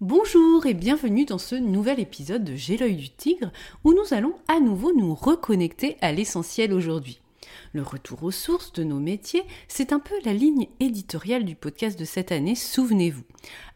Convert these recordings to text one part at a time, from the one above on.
Bonjour et bienvenue dans ce nouvel épisode de J'ai l'œil du tigre où nous allons à nouveau nous reconnecter à l'essentiel aujourd'hui. Le retour aux sources de nos métiers, c'est un peu la ligne éditoriale du podcast de cette année, souvenez-vous.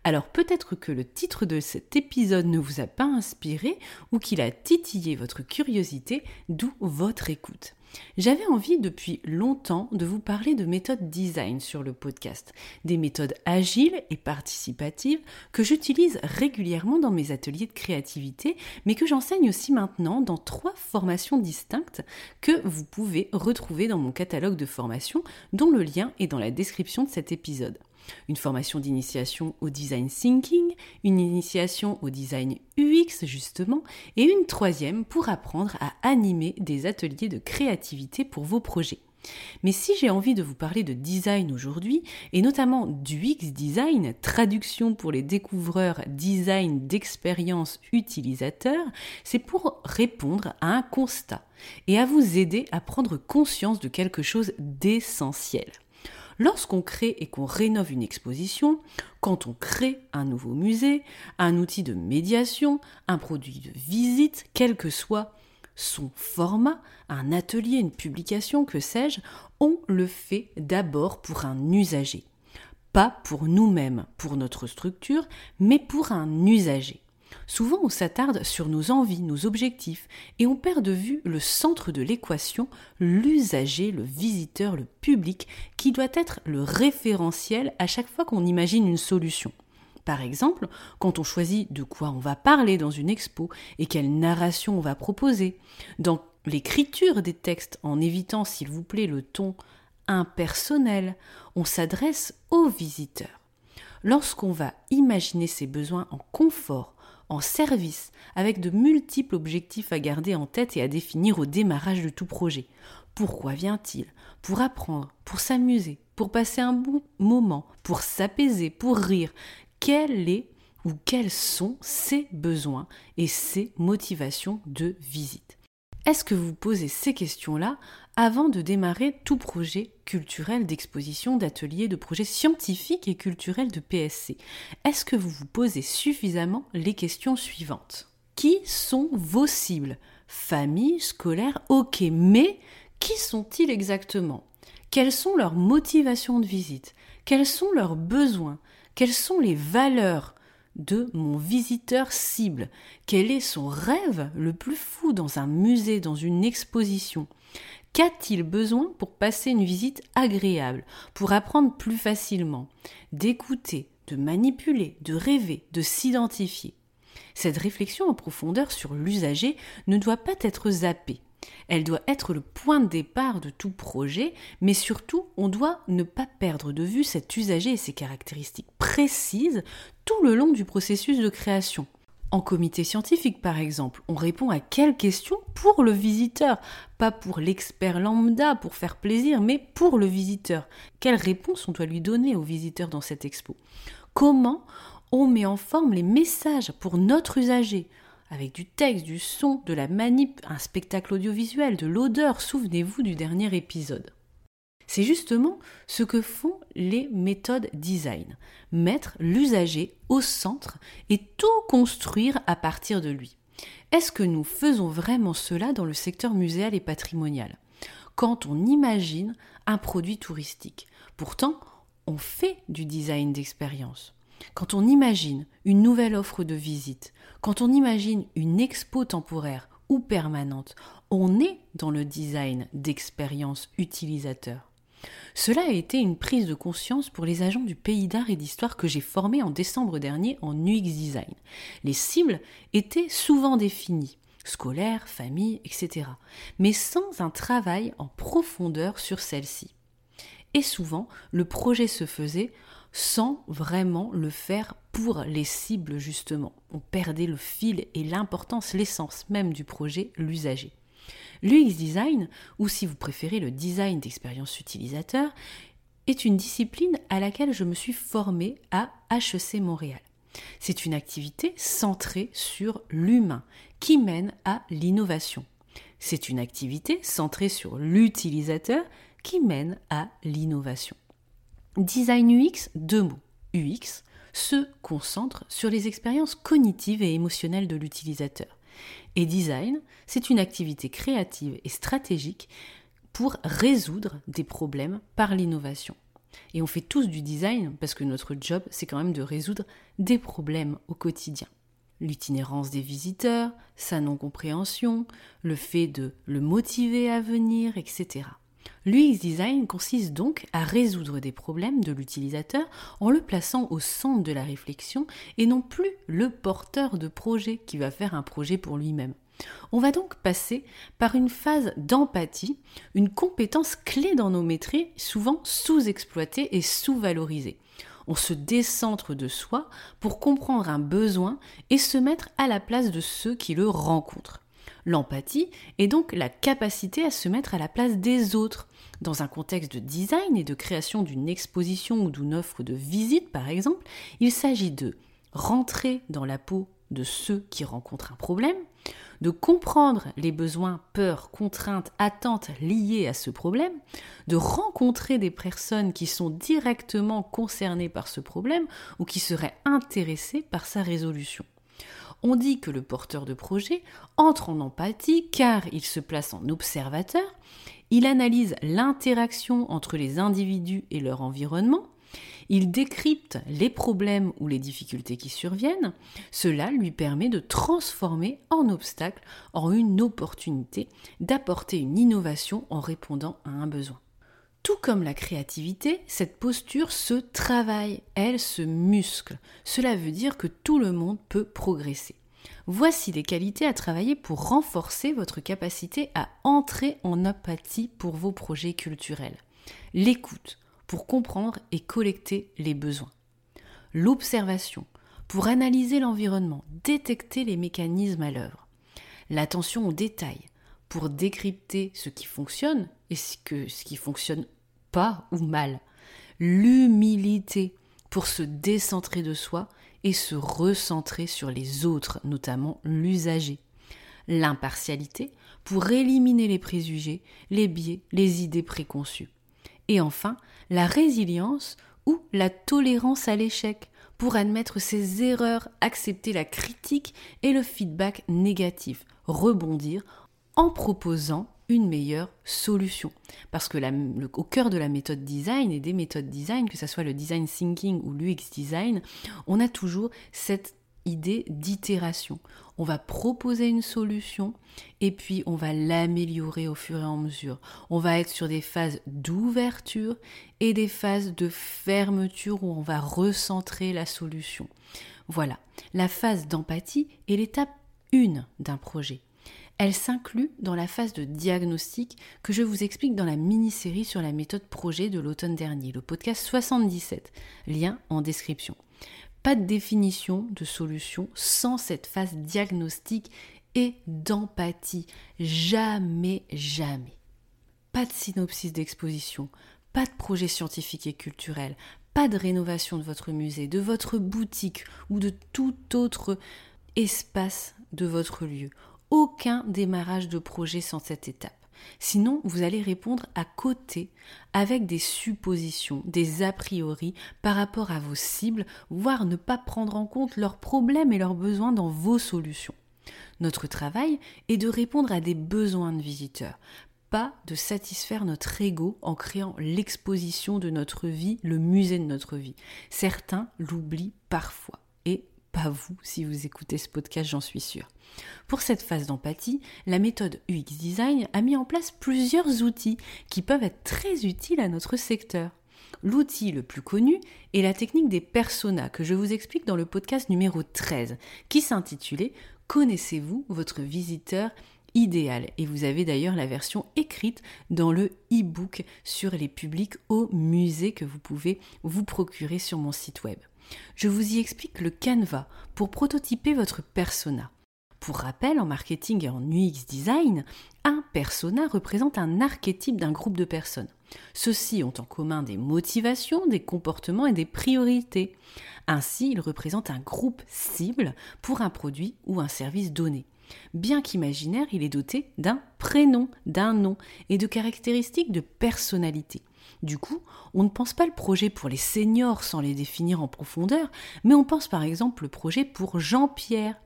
Alors peut-être que le titre de cet épisode ne vous a pas inspiré ou qu'il a titillé votre curiosité, d'où votre écoute. J'avais envie depuis longtemps de vous parler de méthodes design sur le podcast, des méthodes agiles et participatives que j'utilise régulièrement dans mes ateliers de créativité, mais que j'enseigne aussi maintenant dans trois formations distinctes que vous pouvez retrouver dans mon catalogue de formations dont le lien est dans la description de cet épisode une formation d'initiation au design thinking, une initiation au design UX justement, et une troisième pour apprendre à animer des ateliers de créativité pour vos projets. Mais si j'ai envie de vous parler de design aujourd'hui, et notamment du UX design, traduction pour les découvreurs design d'expérience utilisateur, c'est pour répondre à un constat et à vous aider à prendre conscience de quelque chose d'essentiel. Lorsqu'on crée et qu'on rénove une exposition, quand on crée un nouveau musée, un outil de médiation, un produit de visite, quel que soit son format, un atelier, une publication, que sais-je, on le fait d'abord pour un usager. Pas pour nous-mêmes, pour notre structure, mais pour un usager. Souvent, on s'attarde sur nos envies, nos objectifs, et on perd de vue le centre de l'équation, l'usager, le visiteur, le public, qui doit être le référentiel à chaque fois qu'on imagine une solution. Par exemple, quand on choisit de quoi on va parler dans une expo et quelle narration on va proposer, dans l'écriture des textes en évitant, s'il vous plaît, le ton impersonnel, on s'adresse aux visiteurs. Lorsqu'on va imaginer ses besoins en confort, en service, avec de multiples objectifs à garder en tête et à définir au démarrage de tout projet. Pourquoi vient-il? Pour apprendre, pour s'amuser, pour passer un bon moment, pour s'apaiser, pour rire. Quels sont ses besoins et ses motivations de visite? Est-ce que vous posez ces questions-là avant de démarrer tout projet culturel d'exposition, d'atelier, de projet scientifique et culturel de PSC Est-ce que vous vous posez suffisamment les questions suivantes? Qui sont vos cibles? Famille, scolaire, ok, mais qui sont-ils exactement? Quelles sont leurs motivations de visite? Quels sont leurs besoins? Quelles sont les valeurs de mon visiteur cible? Quel est son rêve le plus fou dans un musée, dans une exposition? Qu'a-t-il besoin pour passer une visite agréable, pour apprendre plus facilement, d'écouter, de manipuler, de rêver, de s'identifier? Cette réflexion en profondeur sur l'usager ne doit pas être zappée. Elle doit être le point de départ de tout projet, mais surtout, on doit ne pas perdre de vue cet usager et ses caractéristiques précises tout le long du processus de création. En comité scientifique, par exemple, on répond à quelles questions pour le visiteur, pas pour l'expert lambda pour faire plaisir, mais pour le visiteur. Quelles réponses on doit lui donner au visiteur dans cette expo? Comment on met en forme les messages pour notre usager? Avec du texte, du son, de la manip, un spectacle audiovisuel, de l'odeur, souvenez-vous du dernier épisode. C'est justement ce que font les méthodes design, mettre l'usager au centre et tout construire à partir de lui. Est-ce que nous faisons vraiment cela dans le secteur muséal et patrimonial? Quand on imagine un produit touristique, pourtant on fait du design d'expérience. Quand on imagine une nouvelle offre de visite, quand on imagine une expo temporaire ou permanente, on est dans le design d'expérience utilisateur. Cela a été une prise de conscience pour les agents du pays d'art et d'histoire que j'ai formés en décembre dernier en UX Design. Les cibles étaient souvent définies, scolaires, famille, etc., mais sans un travail en profondeur sur celles-ci. Et souvent, le projet se faisait sans vraiment le faire pour les cibles justement. On perdait le fil et l'importance, l'essence même du projet, l'usager. L'UX design, ou si vous préférez le design d'expérience utilisateur, est une discipline à laquelle je me suis formée à HEC Montréal. C'est une activité centrée sur l'humain qui mène à l'innovation. C'est une activité centrée sur l'utilisateur qui mène à l'innovation. Design UX, deux mots. UX se concentre sur les expériences cognitives et émotionnelles de l'utilisateur. Et design, c'est une activité créative et stratégique pour résoudre des problèmes par l'innovation. Et on fait tous du design parce que notre job, c'est quand même de résoudre des problèmes au quotidien. L'itinérance des visiteurs, sa non-compréhension, le fait de le motiver à venir, etc. L'UX design consiste donc à résoudre des problèmes de l'utilisateur en le plaçant au centre de la réflexion et non plus le porteur de projet qui va faire un projet pour lui-même. On va donc passer par une phase d'empathie, une compétence clé dans nos métiers, souvent sous-exploitée et sous-valorisée. On se décentre de soi pour comprendre un besoin et se mettre à la place de ceux qui le rencontrent. L'empathie est donc la capacité à se mettre à la place des autres. Dans un contexte de design et de création d'une exposition ou d'une offre de visite, par exemple, il s'agit de rentrer dans la peau de ceux qui rencontrent un problème, de comprendre les besoins, peurs, contraintes, attentes liées à ce problème, de rencontrer des personnes qui sont directement concernées par ce problème ou qui seraient intéressées par sa résolution on dit que le porteur de projet entre en empathie car il se place en observateur, il analyse l'interaction entre les individus et leur environnement, il décrypte les problèmes ou les difficultés qui surviennent, cela lui permet de transformer en obstacle en une opportunité d'apporter une innovation en répondant à un besoin. Tout comme la créativité, cette posture se travaille, elle se muscle. Cela veut dire que tout le monde peut progresser. Voici les qualités à travailler pour renforcer votre capacité à entrer en apathie pour vos projets culturels. L'écoute, pour comprendre et collecter les besoins. L'observation, pour analyser l'environnement, détecter les mécanismes à l'œuvre. L'attention aux détails, pour décrypter ce qui fonctionne ce, que, ce qui fonctionne pas ou mal? L'humilité pour se décentrer de soi et se recentrer sur les autres, notamment l'usager. L'impartialité pour éliminer les préjugés, les biais, les idées préconçues. Et enfin, la résilience ou la tolérance à l'échec pour admettre ses erreurs, accepter la critique et le feedback négatif, rebondir en proposant une meilleure solution. Parce que au cœur de la méthode design et des méthodes design, que ce soit le design thinking ou l'UX design, on a toujours cette idée d'itération. On va proposer une solution et puis on va l'améliorer au fur et à mesure. On va être sur des phases d'ouverture et des phases de fermeture où on va recentrer la solution. Voilà, la phase d'empathie est l'étape 1 d'un projet. Elle s'inclut dans la phase de diagnostic que je vous explique dans la mini-série sur la méthode projet de l'automne dernier, le podcast 77, lien en description. Pas de définition de solution sans cette phase diagnostique et d'empathie. Jamais, jamais. Pas de synopsis d'exposition, pas de projet scientifique et culturel, pas de rénovation de votre musée, de votre boutique ou de tout autre espace de votre lieu aucun démarrage de projet sans cette étape. Sinon, vous allez répondre à côté avec des suppositions, des a priori par rapport à vos cibles, voire ne pas prendre en compte leurs problèmes et leurs besoins dans vos solutions. Notre travail est de répondre à des besoins de visiteurs, pas de satisfaire notre ego en créant l'exposition de notre vie, le musée de notre vie. Certains l'oublient parfois pas vous si vous écoutez ce podcast, j'en suis sûre. Pour cette phase d'empathie, la méthode UX Design a mis en place plusieurs outils qui peuvent être très utiles à notre secteur. L'outil le plus connu est la technique des personas que je vous explique dans le podcast numéro 13 qui s'intitulait Connaissez-vous votre visiteur idéal? Et vous avez d'ailleurs la version écrite dans le e-book sur les publics au musée que vous pouvez vous procurer sur mon site web. Je vous y explique le Canva pour prototyper votre persona. Pour rappel, en marketing et en UX design, un persona représente un archétype d'un groupe de personnes. Ceux-ci ont en commun des motivations, des comportements et des priorités. Ainsi, ils représentent un groupe cible pour un produit ou un service donné. Bien qu'imaginaire, il est doté d'un prénom, d'un nom et de caractéristiques de personnalité. Du coup, on ne pense pas le projet pour les seniors sans les définir en profondeur, mais on pense par exemple le projet pour Jean-Pierre,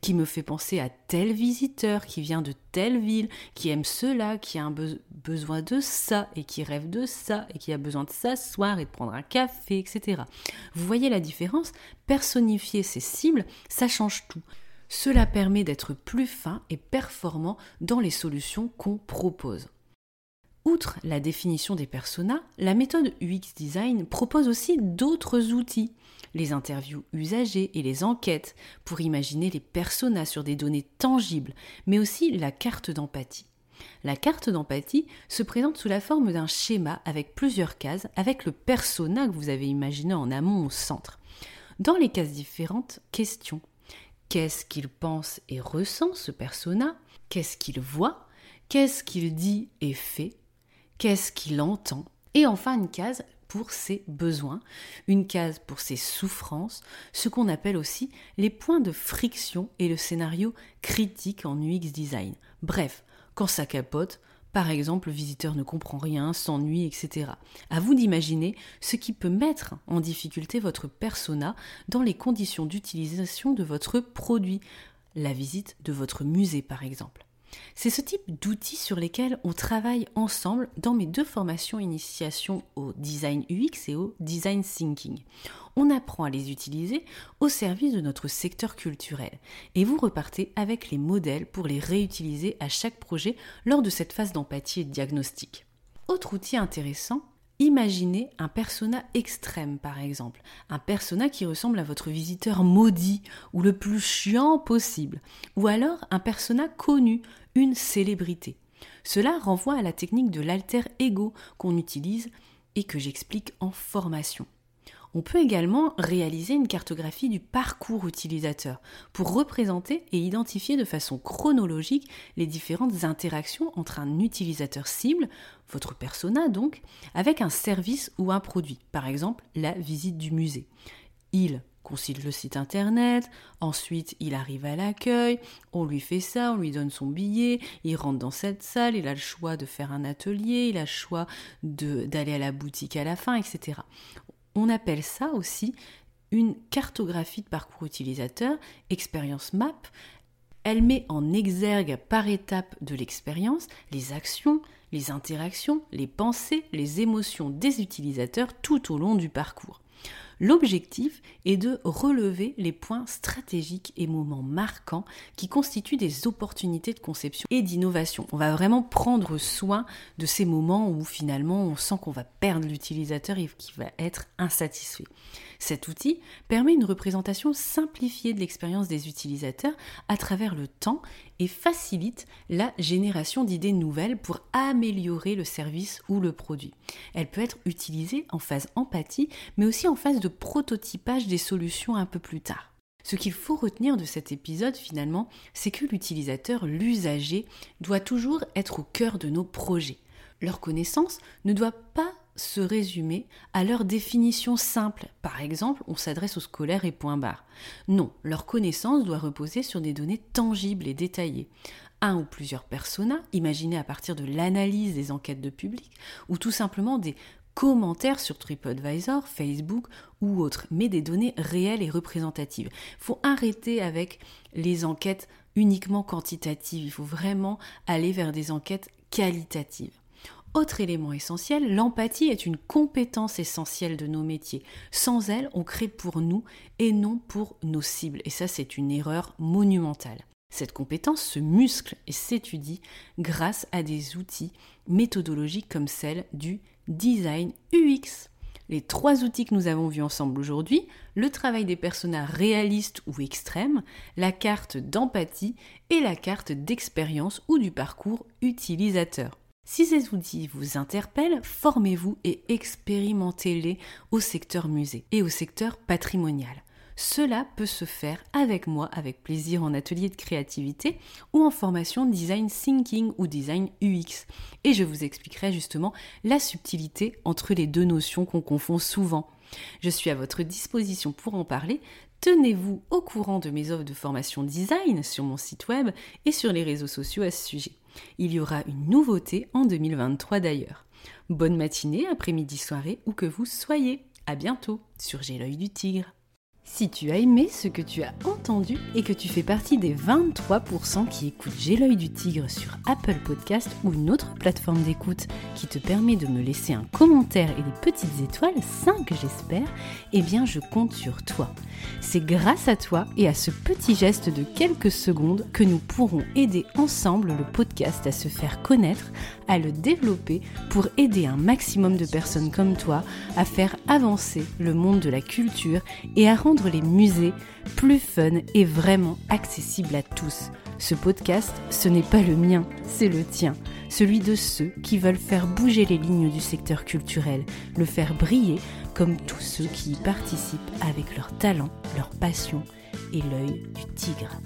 qui me fait penser à tel visiteur qui vient de telle ville, qui aime cela, qui a un besoin de ça et qui rêve de ça et qui a besoin de s'asseoir et de prendre un café, etc. Vous voyez la différence? Personnifier ces cibles, ça change tout. Cela permet d'être plus fin et performant dans les solutions qu'on propose. Outre la définition des personas, la méthode UX Design propose aussi d'autres outils, les interviews usagées et les enquêtes pour imaginer les personas sur des données tangibles, mais aussi la carte d'empathie. La carte d'empathie se présente sous la forme d'un schéma avec plusieurs cases, avec le persona que vous avez imaginé en amont au centre. Dans les cases différentes, question. Qu'est-ce qu'il pense et ressent ce persona? Qu'est-ce qu'il voit? Qu'est-ce qu'il dit et fait? Qu'est-ce qu'il entend, et enfin une case pour ses besoins, une case pour ses souffrances, ce qu'on appelle aussi les points de friction et le scénario critique en UX design. Bref, quand ça capote, par exemple, le visiteur ne comprend rien, s'ennuie, etc. À vous d'imaginer ce qui peut mettre en difficulté votre persona dans les conditions d'utilisation de votre produit, la visite de votre musée par exemple. C'est ce type d'outils sur lesquels on travaille ensemble dans mes deux formations initiation au design UX et au design thinking. On apprend à les utiliser au service de notre secteur culturel et vous repartez avec les modèles pour les réutiliser à chaque projet lors de cette phase d'empathie et de diagnostic. Autre outil intéressant, Imaginez un persona extrême, par exemple, un persona qui ressemble à votre visiteur maudit ou le plus chiant possible, ou alors un persona connu, une célébrité. Cela renvoie à la technique de l'alter ego qu'on utilise et que j'explique en formation. On peut également réaliser une cartographie du parcours utilisateur pour représenter et identifier de façon chronologique les différentes interactions entre un utilisateur cible, votre persona donc, avec un service ou un produit, par exemple la visite du musée. Il consulte le site internet, ensuite il arrive à l'accueil, on lui fait ça, on lui donne son billet, il rentre dans cette salle, il a le choix de faire un atelier, il a le choix d'aller à la boutique à la fin, etc. On appelle ça aussi une cartographie de parcours utilisateur, expérience map. Elle met en exergue par étape de l'expérience les actions, les interactions, les pensées, les émotions des utilisateurs tout au long du parcours. L'objectif est de relever les points stratégiques et moments marquants qui constituent des opportunités de conception et d'innovation. On va vraiment prendre soin de ces moments où finalement on sent qu'on va perdre l'utilisateur et qu'il va être insatisfait. Cet outil permet une représentation simplifiée de l'expérience des utilisateurs à travers le temps et facilite la génération d'idées nouvelles pour améliorer le service ou le produit. Elle peut être utilisée en phase empathie, mais aussi en phase de prototypage des solutions un peu plus tard. Ce qu'il faut retenir de cet épisode finalement, c'est que l'utilisateur, l'usager, doit toujours être au cœur de nos projets. Leur connaissance ne doit pas se résumer à leur définition simple. Par exemple, on s'adresse aux scolaires et point barre. Non, leur connaissance doit reposer sur des données tangibles et détaillées. Un ou plusieurs personas, imaginés à partir de l'analyse des enquêtes de public, ou tout simplement des commentaires sur TripAdvisor, Facebook ou autres, mais des données réelles et représentatives. Il faut arrêter avec les enquêtes uniquement quantitatives, il faut vraiment aller vers des enquêtes qualitatives. Autre élément essentiel, l'empathie est une compétence essentielle de nos métiers. Sans elle, on crée pour nous et non pour nos cibles. Et ça, c'est une erreur monumentale. Cette compétence se muscle et s'étudie grâce à des outils méthodologiques comme celle du design UX. Les trois outils que nous avons vus ensemble aujourd'hui, le travail des personas réalistes ou extrêmes, la carte d'empathie et la carte d'expérience ou du parcours utilisateur. Si ces outils vous interpellent, formez-vous et expérimentez-les au secteur musée et au secteur patrimonial. Cela peut se faire avec moi, avec plaisir en atelier de créativité ou en formation design thinking ou design UX. Et je vous expliquerai justement la subtilité entre les deux notions qu'on confond souvent. Je suis à votre disposition pour en parler. Tenez-vous au courant de mes offres de formation design sur mon site web et sur les réseaux sociaux à ce sujet. Il y aura une nouveauté en 2023 d'ailleurs. Bonne matinée, après-midi, soirée, où que vous soyez. À bientôt sur J'ai l'œil du tigre. Si tu as aimé ce que tu as entendu et que tu fais partie des 23% qui écoutent J'ai l'œil du tigre sur Apple Podcast ou une autre plateforme d'écoute qui te permet de me laisser un commentaire et des petites étoiles, 5 j'espère, eh bien je compte sur toi. C'est grâce à toi et à ce petit geste de quelques secondes que nous pourrons aider ensemble le podcast à se faire connaître, à le développer pour aider un maximum de personnes comme toi à faire avancer le monde de la culture et à les musées plus fun et vraiment accessibles à tous. Ce podcast, ce n'est pas le mien, c'est le tien, celui de ceux qui veulent faire bouger les lignes du secteur culturel, le faire briller comme tous ceux qui y participent avec leur talent, leur passion et l'œil du tigre.